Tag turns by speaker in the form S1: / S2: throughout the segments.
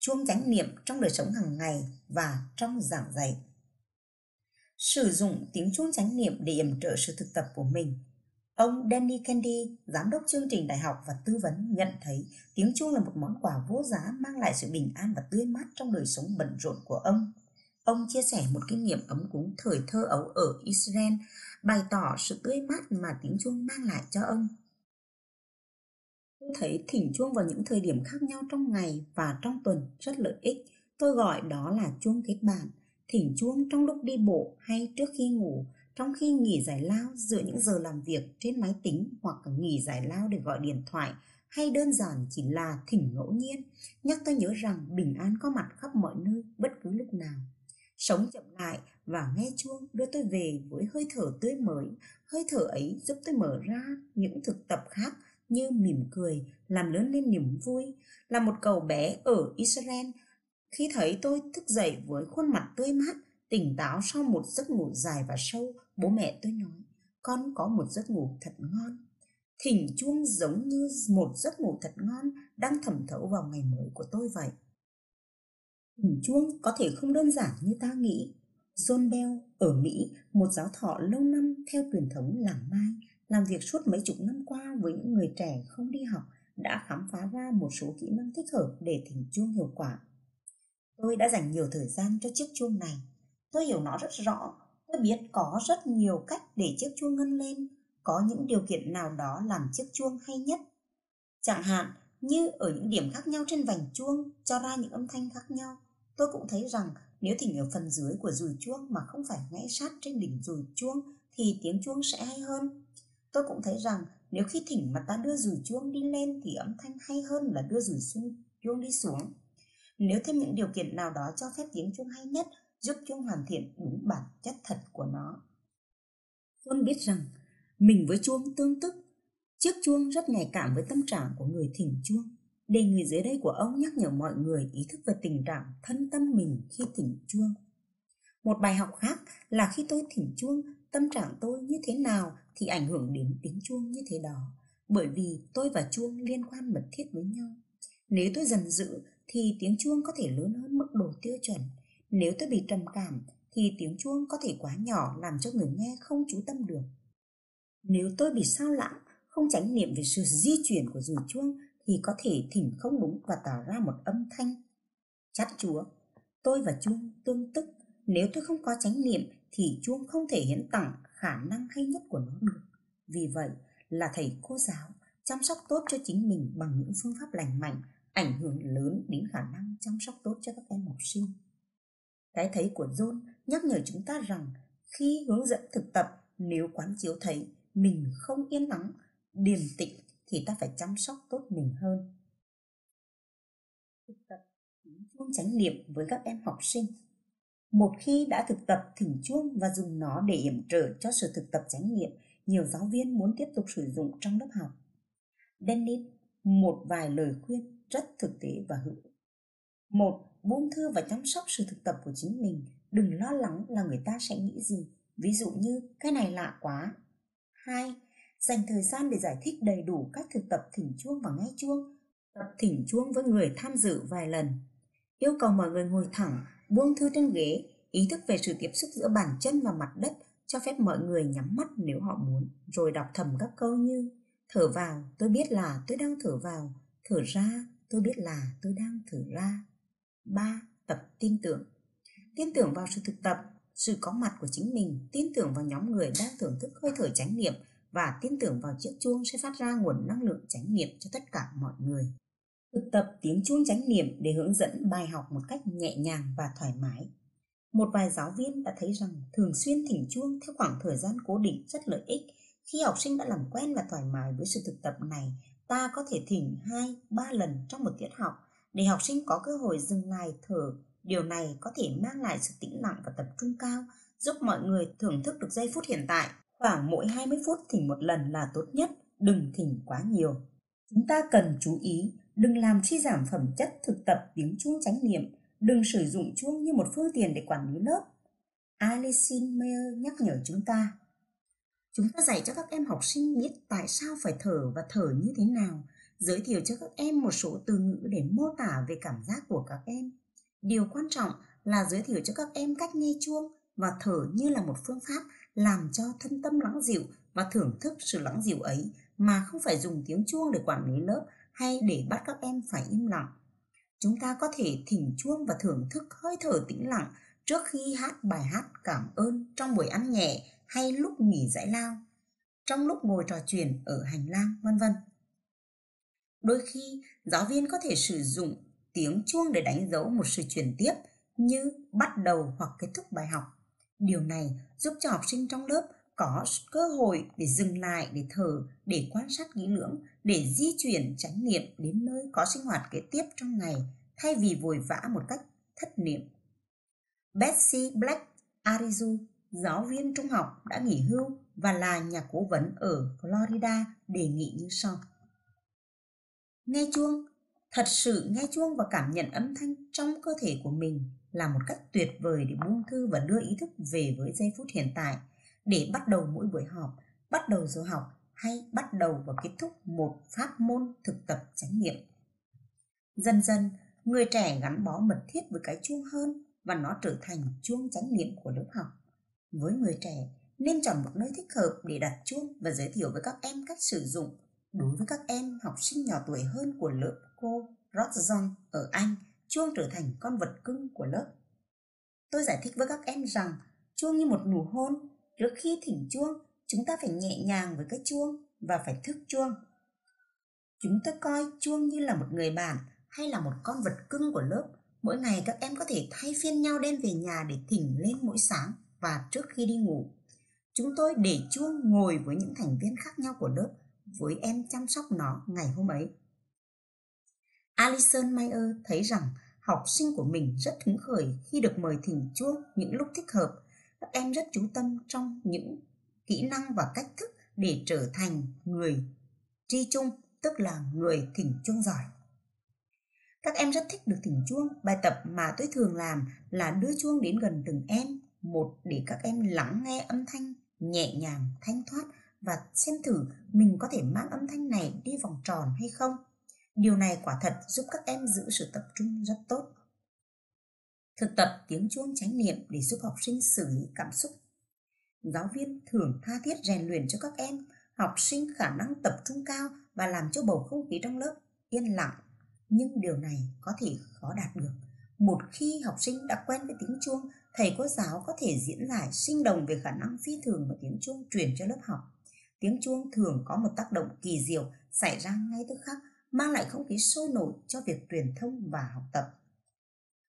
S1: chuông chánh niệm trong đời sống hàng ngày và trong giảng dạy. Sử dụng tiếng chuông chánh niệm để yểm trợ sự thực tập của mình. Ông Danny Candy, giám đốc chương trình đại học và tư vấn, nhận thấy tiếng chuông là một món quà vô giá mang lại sự bình an và tươi mát trong đời sống bận rộn của ông. Ông chia sẻ một kinh nghiệm ấm cúng thời thơ ấu ở Israel, bày tỏ sự tươi mát mà tiếng chuông mang lại cho ông. Thấy thỉnh chuông vào những thời điểm khác nhau trong ngày và trong tuần rất lợi ích. Tôi gọi đó là chuông kết bạn. Thỉnh chuông trong lúc đi bộ hay trước khi ngủ, trong khi nghỉ giải lao giữa những giờ làm việc trên máy tính hoặc nghỉ giải lao để gọi điện thoại hay đơn giản chỉ là thỉnh ngẫu nhiên, nhắc tôi nhớ rằng bình an có mặt khắp mọi nơi bất cứ lúc nào. Sống chậm lại và nghe chuông đưa tôi về với hơi thở tươi mới, hơi thở ấy giúp tôi mở ra những thực tập khác như mỉm cười, làm lớn lên niềm vui, là một cậu bé ở Israel. Khi thấy tôi thức dậy với khuôn mặt tươi mát, tỉnh táo sau một giấc ngủ dài và sâu, bố mẹ tôi nói, con có một giấc ngủ thật ngon. Thỉnh chuông giống như một giấc ngủ thật ngon đang thẩm thấu vào ngày mới của tôi vậy. Thỉnh chuông có thể không đơn giản như ta nghĩ. John Bell ở Mỹ, một giáo thọ lâu năm theo truyền thống làng Mai, làm việc suốt mấy chục năm qua với những người trẻ không đi học đã khám phá ra một số kỹ năng thích hợp để thỉnh chuông hiệu quả. Tôi đã dành nhiều thời gian cho chiếc chuông này. Tôi hiểu nó rất rõ. Tôi biết có rất nhiều cách để chiếc chuông ngân lên. Có những điều kiện nào đó làm chiếc chuông hay nhất. Chẳng hạn, như ở những điểm khác nhau trên vành chuông, cho ra những âm thanh khác nhau. Tôi cũng thấy rằng nếu thỉnh ở phần dưới của dùi chuông mà không phải ngay sát trên đỉnh dùi chuông thì tiếng chuông sẽ hay hơn. Tôi cũng thấy rằng nếu khi thỉnh mà ta đưa rủi chuông đi lên thì âm thanh hay hơn là đưa rủi chuông đi xuống. Nếu thêm những điều kiện nào đó cho phép tiếng chuông hay nhất, giúp chuông hoàn thiện đúng bản chất thật của nó. John biết rằng mình với chuông tương tức. Chiếc chuông rất nhạy cảm với tâm trạng của người thỉnh chuông. Đề nghị dưới đây của ông nhắc nhở mọi người ý thức về tình trạng thân tâm mình khi thỉnh chuông. Một bài học khác là khi tôi thỉnh chuông, tâm trạng tôi như thế nào thì ảnh hưởng đến tiếng chuông như thế đó. Bởi vì tôi và chuông liên quan mật thiết với nhau. Nếu tôi dần dự thì tiếng chuông có thể lớn hơn mức độ tiêu chuẩn. Nếu tôi bị trầm cảm thì tiếng chuông có thể quá nhỏ làm cho người nghe không chú tâm được. Nếu tôi bị sao lãng, không tránh niệm về sự di chuyển của dùi chuông thì có thể thỉnh không đúng và tạo ra một âm thanh. Chát chúa, tôi và chuông tương tức. Nếu tôi không có chánh niệm thì chuông không thể hiến tặng khả năng hay nhất của nó được. Vì vậy là thầy cô giáo chăm sóc tốt cho chính mình bằng những phương pháp lành mạnh ảnh hưởng lớn đến khả năng chăm sóc tốt cho các em học sinh. Cái thấy của John nhắc nhở chúng ta rằng khi hướng dẫn thực tập nếu quán chiếu thấy mình không yên lắng, điềm tĩnh thì ta phải chăm sóc tốt mình hơn. Thực tập chuông chánh niệm với các em học sinh một khi đã thực tập thỉnh chuông và dùng nó để yểm trợ cho sự thực tập chánh niệm, nhiều giáo viên muốn tiếp tục sử dụng trong lớp học. Dennis, một vài lời khuyên rất thực tế và hữu Một, buông thư và chăm sóc sự thực tập của chính mình. Đừng lo lắng là người ta sẽ nghĩ gì. Ví dụ như, cái này lạ quá. Hai, dành thời gian để giải thích đầy đủ cách thực tập thỉnh chuông và nghe chuông. Tập thỉnh chuông với người tham dự vài lần. Yêu cầu mọi người ngồi thẳng buông thư trên ghế, ý thức về sự tiếp xúc giữa bàn chân và mặt đất, cho phép mọi người nhắm mắt nếu họ muốn, rồi đọc thầm các câu như Thở vào, tôi biết là tôi đang thở vào, thở ra, tôi biết là tôi đang thở ra. 3. Tập tin tưởng Tin tưởng vào sự thực tập, sự có mặt của chính mình, tin tưởng vào nhóm người đang thưởng thức hơi thở chánh niệm và tin tưởng vào chiếc chuông sẽ phát ra nguồn năng lượng chánh niệm cho tất cả mọi người thực tập tiếng chuông chánh niệm để hướng dẫn bài học một cách nhẹ nhàng và thoải mái. Một vài giáo viên đã thấy rằng thường xuyên thỉnh chuông theo khoảng thời gian cố định rất lợi ích. Khi học sinh đã làm quen và thoải mái với sự thực tập này, ta có thể thỉnh 2, 3 lần trong một tiết học để học sinh có cơ hội dừng lại thở. Điều này có thể mang lại sự tĩnh lặng và tập trung cao, giúp mọi người thưởng thức được giây phút hiện tại. Khoảng mỗi 20 phút thỉnh một lần là tốt nhất, đừng thỉnh quá nhiều. Chúng ta cần chú ý Đừng làm chi giảm phẩm chất thực tập tiếng chuông chánh niệm. Đừng sử dụng chuông như một phương tiện để quản lý lớp. Alison Mayer nhắc nhở chúng ta. Chúng ta dạy cho các em học sinh biết tại sao phải thở và thở như thế nào. giới thiệu cho các em một số từ ngữ để mô tả về cảm giác của các em. Điều quan trọng là giới thiệu cho các em cách nghe chuông và thở như là một phương pháp làm cho thân tâm lắng dịu và thưởng thức sự lắng dịu ấy, mà không phải dùng tiếng chuông để quản lý lớp hay để bắt các em phải im lặng. Chúng ta có thể thỉnh chuông và thưởng thức hơi thở tĩnh lặng trước khi hát bài hát cảm ơn trong buổi ăn nhẹ hay lúc nghỉ giải lao, trong lúc ngồi trò chuyện ở hành lang, vân vân. Đôi khi, giáo viên có thể sử dụng tiếng chuông để đánh dấu một sự chuyển tiếp như bắt đầu hoặc kết thúc bài học. Điều này giúp cho học sinh trong lớp có cơ hội để dừng lại, để thở, để quan sát kỹ lưỡng, để di chuyển chánh niệm đến nơi có sinh hoạt kế tiếp trong ngày thay vì vội vã một cách thất niệm. Betsy Black Arizu, giáo viên trung học đã nghỉ hưu và là nhà cố vấn ở Florida đề nghị như sau. Nghe chuông, thật sự nghe chuông và cảm nhận âm thanh trong cơ thể của mình là một cách tuyệt vời để buông thư và đưa ý thức về với giây phút hiện tại để bắt đầu mỗi buổi họp, bắt đầu giờ học hay bắt đầu và kết thúc một pháp môn thực tập chánh nghiệm. Dần dần, người trẻ gắn bó mật thiết với cái chuông hơn và nó trở thành chuông chánh nghiệm của lớp học. Với người trẻ, nên chọn một nơi thích hợp để đặt chuông và giới thiệu với các em cách sử dụng. Đối với các em học sinh nhỏ tuổi hơn của lớp cô Rodson ở Anh, chuông trở thành con vật cưng của lớp. Tôi giải thích với các em rằng chuông như một nụ hôn, trước khi thỉnh chuông, chúng ta phải nhẹ nhàng với cái chuông và phải thức chuông. Chúng ta coi chuông như là một người bạn hay là một con vật cưng của lớp. Mỗi ngày các em có thể thay phiên nhau đem về nhà để thỉnh lên mỗi sáng và trước khi đi ngủ. Chúng tôi để chuông ngồi với những thành viên khác nhau của lớp với em chăm sóc nó ngày hôm ấy. Alison Mayer thấy rằng học sinh của mình rất hứng khởi khi được mời thỉnh chuông những lúc thích hợp. Các em rất chú tâm trong những kỹ năng và cách thức để trở thành người tri chung, tức là người thỉnh chuông giỏi. Các em rất thích được thỉnh chuông. Bài tập mà tôi thường làm là đưa chuông đến gần từng em, một để các em lắng nghe âm thanh nhẹ nhàng, thanh thoát và xem thử mình có thể mang âm thanh này đi vòng tròn hay không. Điều này quả thật giúp các em giữ sự tập trung rất tốt. Thực tập tiếng chuông chánh niệm để giúp học sinh xử lý cảm xúc. Giáo viên thường tha thiết rèn luyện cho các em, học sinh khả năng tập trung cao và làm cho bầu không khí trong lớp yên lặng. Nhưng điều này có thể khó đạt được. Một khi học sinh đã quen với tiếng chuông, thầy cô giáo có thể diễn giải sinh động về khả năng phi thường mà tiếng chuông truyền cho lớp học. Tiếng chuông thường có một tác động kỳ diệu xảy ra ngay tức khắc mang lại không khí sôi nổi cho việc truyền thông và học tập.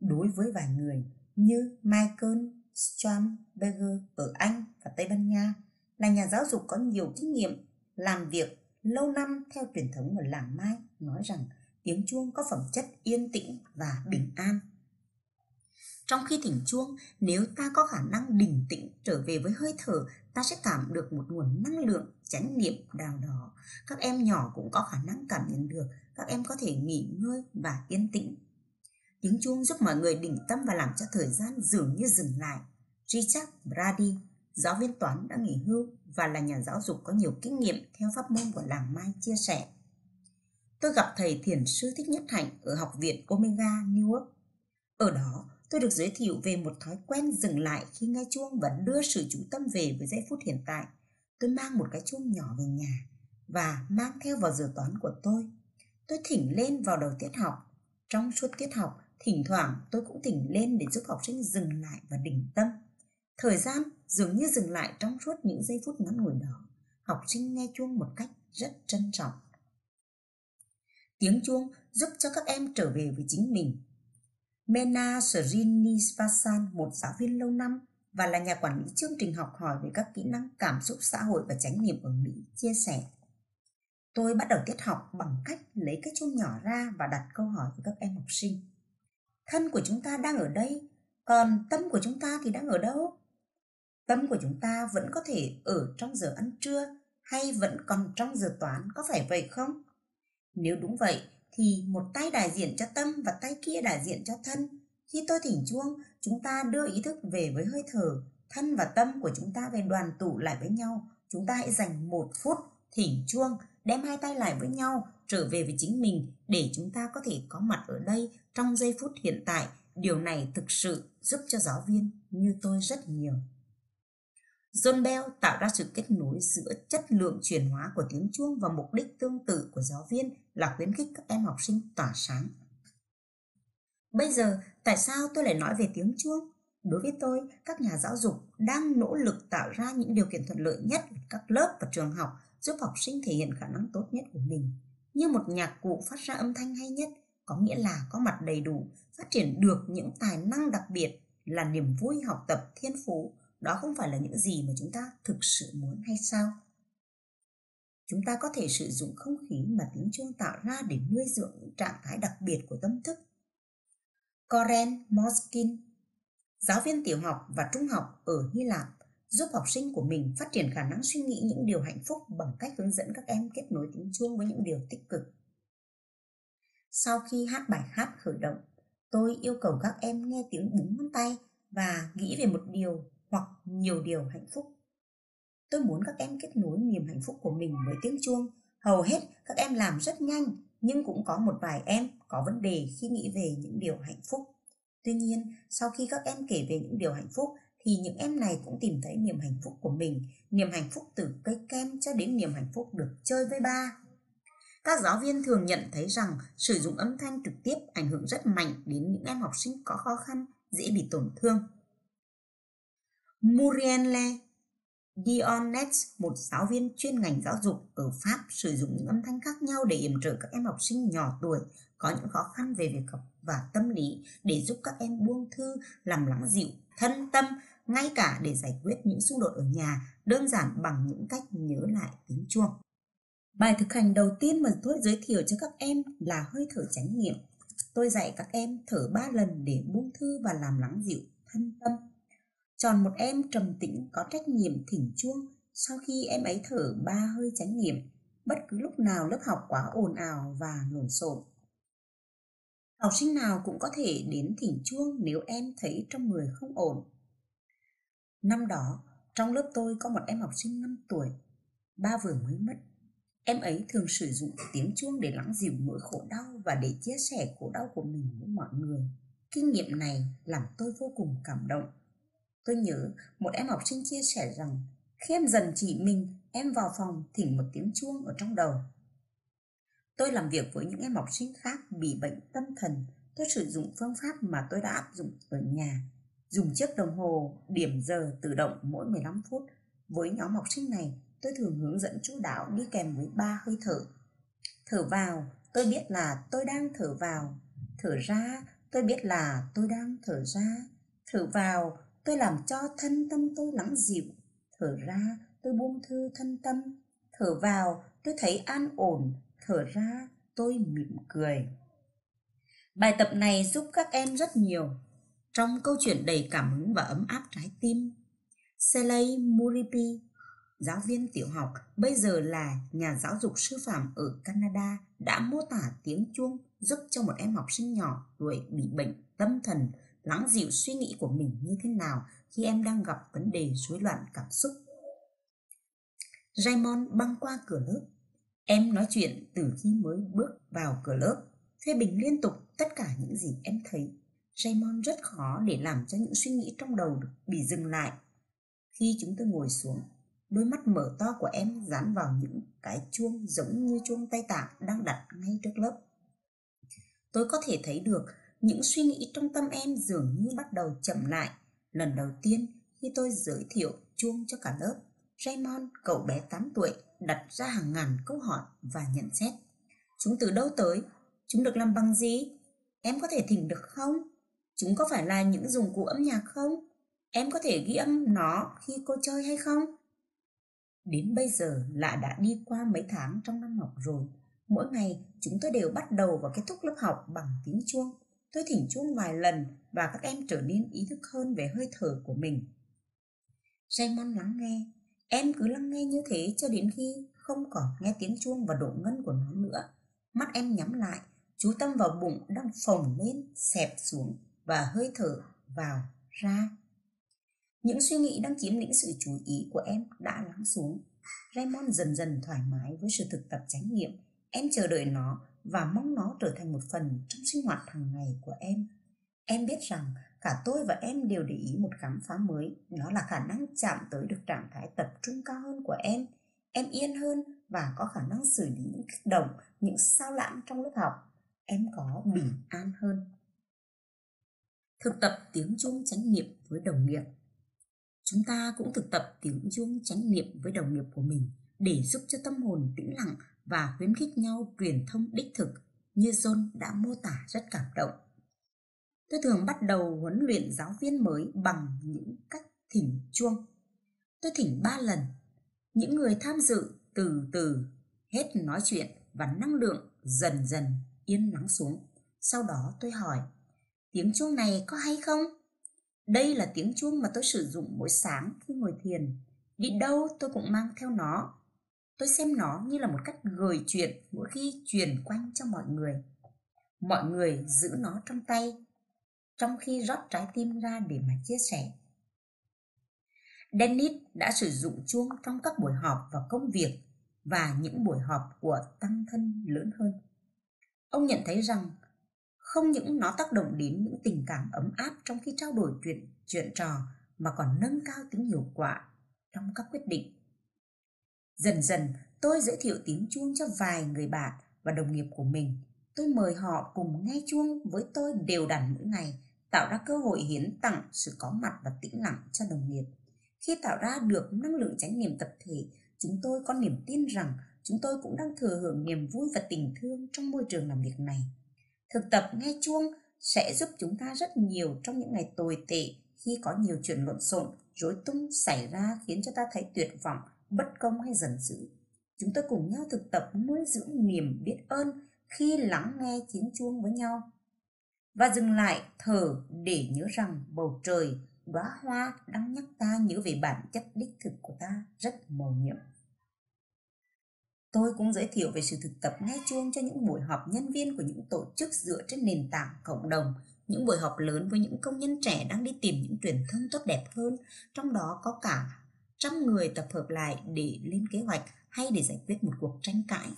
S1: Đối với vài người như Michael Stromberger ở Anh và Tây Ban Nha là nhà giáo dục có nhiều kinh nghiệm làm việc lâu năm theo truyền thống ở làng Mai nói rằng tiếng chuông có phẩm chất yên tĩnh và bình an. Trong khi thỉnh chuông, nếu ta có khả năng bình tĩnh trở về với hơi thở, ta sẽ cảm được một nguồn năng lượng chánh niệm nào đó. Các em nhỏ cũng có khả năng cảm nhận được, các em có thể nghỉ ngơi và yên tĩnh. Tiếng chuông giúp mọi người định tâm và làm cho thời gian dường như dừng lại. Richard Brady, giáo viên toán đã nghỉ hưu và là nhà giáo dục có nhiều kinh nghiệm theo pháp môn của làng Mai chia sẻ. Tôi gặp thầy thiền sư Thích Nhất Hạnh ở Học viện Omega New York. Ở đó, tôi được giới thiệu về một thói quen dừng lại khi nghe chuông và đưa sự chú tâm về với giây phút hiện tại. Tôi mang một cái chuông nhỏ về nhà và mang theo vào giờ toán của tôi. Tôi thỉnh lên vào đầu tiết học. Trong suốt tiết học, thỉnh thoảng tôi cũng thỉnh lên để giúp học sinh dừng lại và định tâm. Thời gian dường như dừng lại trong suốt những giây phút ngắn ngủi đó. Học sinh nghe chuông một cách rất trân trọng. Tiếng chuông giúp cho các em trở về với chính mình. Mena Srinivasan, một giáo viên lâu năm và là nhà quản lý chương trình học hỏi về các kỹ năng cảm xúc xã hội và chánh niệm ở Mỹ, chia sẻ. Tôi bắt đầu tiết học bằng cách lấy cái chuông nhỏ ra và đặt câu hỏi với các em học sinh. Thân của chúng ta đang ở đây, còn tâm của chúng ta thì đang ở đâu? Tâm của chúng ta vẫn có thể ở trong giờ ăn trưa hay vẫn còn trong giờ toán, có phải vậy không? Nếu đúng vậy, thì một tay đại diện cho tâm và tay kia đại diện cho thân. Khi tôi thỉnh chuông, chúng ta đưa ý thức về với hơi thở, thân và tâm của chúng ta về đoàn tụ lại với nhau. Chúng ta hãy dành một phút thỉnh chuông, đem hai tay lại với nhau trở về với chính mình để chúng ta có thể có mặt ở đây trong giây phút hiện tại. Điều này thực sự giúp cho giáo viên như tôi rất nhiều. John Bell tạo ra sự kết nối giữa chất lượng chuyển hóa của tiếng chuông và mục đích tương tự của giáo viên là khuyến khích các em học sinh tỏa sáng. Bây giờ, tại sao tôi lại nói về tiếng chuông? Đối với tôi, các nhà giáo dục đang nỗ lực tạo ra những điều kiện thuận lợi nhất các lớp và trường học giúp học sinh thể hiện khả năng tốt nhất của mình. Như một nhạc cụ phát ra âm thanh hay nhất, có nghĩa là có mặt đầy đủ, phát triển được những tài năng đặc biệt là niềm vui học tập thiên phú. Đó không phải là những gì mà chúng ta thực sự muốn hay sao? Chúng ta có thể sử dụng không khí mà tiếng chuông tạo ra để nuôi dưỡng những trạng thái đặc biệt của tâm thức. Koren Moskin, giáo viên tiểu học và trung học ở Hy Lạp, giúp học sinh của mình phát triển khả năng suy nghĩ những điều hạnh phúc bằng cách hướng dẫn các em kết nối tiếng chuông với những điều tích cực. Sau khi hát bài hát khởi động, tôi yêu cầu các em nghe tiếng búng ngón tay và nghĩ về một điều hoặc nhiều điều hạnh phúc. Tôi muốn các em kết nối niềm hạnh phúc của mình với tiếng chuông. Hầu hết các em làm rất nhanh, nhưng cũng có một vài em có vấn đề khi nghĩ về những điều hạnh phúc. Tuy nhiên, sau khi các em kể về những điều hạnh phúc, thì những em này cũng tìm thấy niềm hạnh phúc của mình, niềm hạnh phúc từ cây kem cho đến niềm hạnh phúc được chơi với ba. Các giáo viên thường nhận thấy rằng sử dụng âm thanh trực tiếp ảnh hưởng rất mạnh đến những em học sinh có khó khăn, dễ bị tổn thương. Murienle Dionnet, một giáo viên chuyên ngành giáo dục ở Pháp sử dụng những âm thanh khác nhau để yểm trợ các em học sinh nhỏ tuổi có những khó khăn về việc học và tâm lý để giúp các em buông thư, làm lắng dịu, thân tâm, ngay cả để giải quyết những xung đột ở nhà, đơn giản bằng những cách nhớ lại tiếng chuông. Bài thực hành đầu tiên mà tôi giới thiệu cho các em là hơi thở chánh niệm. Tôi dạy các em thở 3 lần để buông thư và làm lắng dịu thân tâm. Chọn một em trầm tĩnh, có trách nhiệm thỉnh chuông sau khi em ấy thở ba hơi chánh niệm, bất cứ lúc nào lớp học quá ồn ào và lộn xộn. Học sinh nào cũng có thể đến thỉnh chuông nếu em thấy trong người không ổn. Năm đó, trong lớp tôi có một em học sinh 5 tuổi, ba vừa mới mất. Em ấy thường sử dụng tiếng chuông để lắng dịu nỗi khổ đau và để chia sẻ khổ đau của mình với mọi người. Kinh nghiệm này làm tôi vô cùng cảm động. Tôi nhớ một em học sinh chia sẻ rằng khi em dần chỉ mình, em vào phòng thỉnh một tiếng chuông ở trong đầu. Tôi làm việc với những em học sinh khác bị bệnh tâm thần. Tôi sử dụng phương pháp mà tôi đã áp dụng ở nhà. Dùng chiếc đồng hồ điểm giờ tự động mỗi 15 phút. Với nhóm học sinh này, tôi thường hướng dẫn chú đạo đi kèm với ba hơi thở. Thở vào, tôi biết là tôi đang thở vào. Thở ra, tôi biết là tôi đang thở ra. Thở vào, tôi làm cho thân tâm tôi lắng dịu. Thở ra, tôi buông thư thân tâm. Thở vào, tôi thấy an ổn. Thở ra, tôi mỉm cười. Bài tập này giúp các em rất nhiều trong câu chuyện đầy cảm hứng và ấm áp trái tim. Selay Muripi giáo viên tiểu học, bây giờ là nhà giáo dục sư phạm ở Canada, đã mô tả tiếng chuông giúp cho một em học sinh nhỏ tuổi bị bệnh tâm thần lắng dịu suy nghĩ của mình như thế nào khi em đang gặp vấn đề rối loạn cảm xúc. Raymond băng qua cửa lớp. Em nói chuyện từ khi mới bước vào cửa lớp, phê bình liên tục tất cả những gì em thấy. Raymond rất khó để làm cho những suy nghĩ trong đầu bị dừng lại. Khi chúng tôi ngồi xuống, Đôi mắt mở to của em dán vào những cái chuông giống như chuông tay tạng đang đặt ngay trước lớp. Tôi có thể thấy được những suy nghĩ trong tâm em dường như bắt đầu chậm lại. Lần đầu tiên khi tôi giới thiệu chuông cho cả lớp, Raymond, cậu bé 8 tuổi, đặt ra hàng ngàn câu hỏi và nhận xét. Chúng từ đâu tới? Chúng được làm bằng gì? Em có thể thỉnh được không? Chúng có phải là những dụng cụ âm nhạc không? Em có thể ghi âm nó khi cô chơi hay không? Đến bây giờ là đã đi qua mấy tháng trong năm học rồi. Mỗi ngày chúng tôi đều bắt đầu và kết thúc lớp học bằng tiếng chuông. Tôi thỉnh chuông vài lần và các em trở nên ý thức hơn về hơi thở của mình. Raymond lắng nghe. Em cứ lắng nghe như thế cho đến khi không còn nghe tiếng chuông và độ ngân của nó nữa. Mắt em nhắm lại, chú tâm vào bụng đang phồng lên, xẹp xuống và hơi thở vào, ra. Những suy nghĩ đang chiếm lĩnh sự chú ý của em đã lắng xuống. Raymond dần dần thoải mái với sự thực tập chánh niệm. em chờ đợi nó và mong nó trở thành một phần trong sinh hoạt hàng ngày của em. Em biết rằng cả tôi và em đều để ý một khám phá mới, đó là khả năng chạm tới được trạng thái tập trung cao hơn của em. Em yên hơn và có khả năng xử lý những kích động, những sao lãng trong lớp học. Em có bình an hơn. Thực tập tiếng chuông chánh niệm với đồng nghiệp Chúng ta cũng thực tập tiếng chuông chánh niệm với đồng nghiệp của mình để giúp cho tâm hồn tĩnh lặng và khuyến khích nhau truyền thông đích thực như John đã mô tả rất cảm động. Tôi thường bắt đầu huấn luyện giáo viên mới bằng những cách thỉnh chuông. Tôi thỉnh ba lần. Những người tham dự từ từ hết nói chuyện và năng lượng dần dần yên lắng xuống. Sau đó tôi hỏi, tiếng chuông này có hay không? Đây là tiếng chuông mà tôi sử dụng mỗi sáng khi ngồi thiền. Đi đâu tôi cũng mang theo nó. Tôi xem nó như là một cách gửi chuyện mỗi khi truyền quanh cho mọi người. Mọi người giữ nó trong tay, trong khi rót trái tim ra để mà chia sẻ. Dennis đã sử dụng chuông trong các buổi họp và công việc và những buổi họp của tăng thân lớn hơn. Ông nhận thấy rằng không những nó tác động đến những tình cảm ấm áp trong khi trao đổi chuyện chuyện trò mà còn nâng cao tính hiệu quả trong các quyết định. Dần dần, tôi giới thiệu tiếng chuông cho vài người bạn và đồng nghiệp của mình. Tôi mời họ cùng nghe chuông với tôi đều đặn mỗi ngày, tạo ra cơ hội hiến tặng sự có mặt và tĩnh lặng cho đồng nghiệp. Khi tạo ra được năng lượng chánh niệm tập thể, chúng tôi có niềm tin rằng chúng tôi cũng đang thừa hưởng niềm vui và tình thương trong môi trường làm việc này. Thực tập nghe chuông sẽ giúp chúng ta rất nhiều trong những ngày tồi tệ khi có nhiều chuyện lộn xộn, rối tung xảy ra khiến cho ta thấy tuyệt vọng, bất công hay giận dữ. Chúng ta cùng nhau thực tập nuôi dưỡng niềm biết ơn khi lắng nghe tiếng chuông với nhau. Và dừng lại thở để nhớ rằng bầu trời, đóa hoa đang nhắc ta nhớ về bản chất đích thực của ta rất màu nhiệm. Tôi cũng giới thiệu về sự thực tập nghe chuông cho những buổi họp nhân viên của những tổ chức dựa trên nền tảng cộng đồng, những buổi họp lớn với những công nhân trẻ đang đi tìm những truyền thông tốt đẹp hơn, trong đó có cả trăm người tập hợp lại để lên kế hoạch hay để giải quyết một cuộc tranh cãi.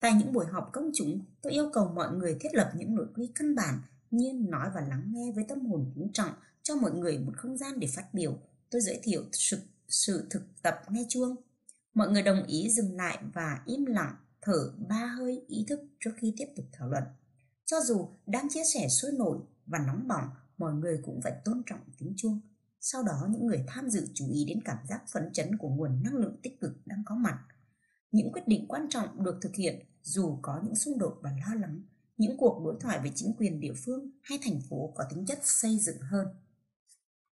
S1: Tại những buổi họp công chúng, tôi yêu cầu mọi người thiết lập những nội quy căn bản như nói và lắng nghe với tâm hồn kính trọng, cho mọi người một không gian để phát biểu. Tôi giới thiệu sự, sự thực tập nghe chuông Mọi người đồng ý dừng lại và im lặng thở ba hơi ý thức trước khi tiếp tục thảo luận. Cho dù đang chia sẻ sôi nổi và nóng bỏng, mọi người cũng phải tôn trọng tiếng chuông. Sau đó những người tham dự chú ý đến cảm giác phấn chấn của nguồn năng lượng tích cực đang có mặt. Những quyết định quan trọng được thực hiện dù có những xung đột và lo lắng. Những cuộc đối thoại với chính quyền địa phương hay thành phố có tính chất xây dựng hơn.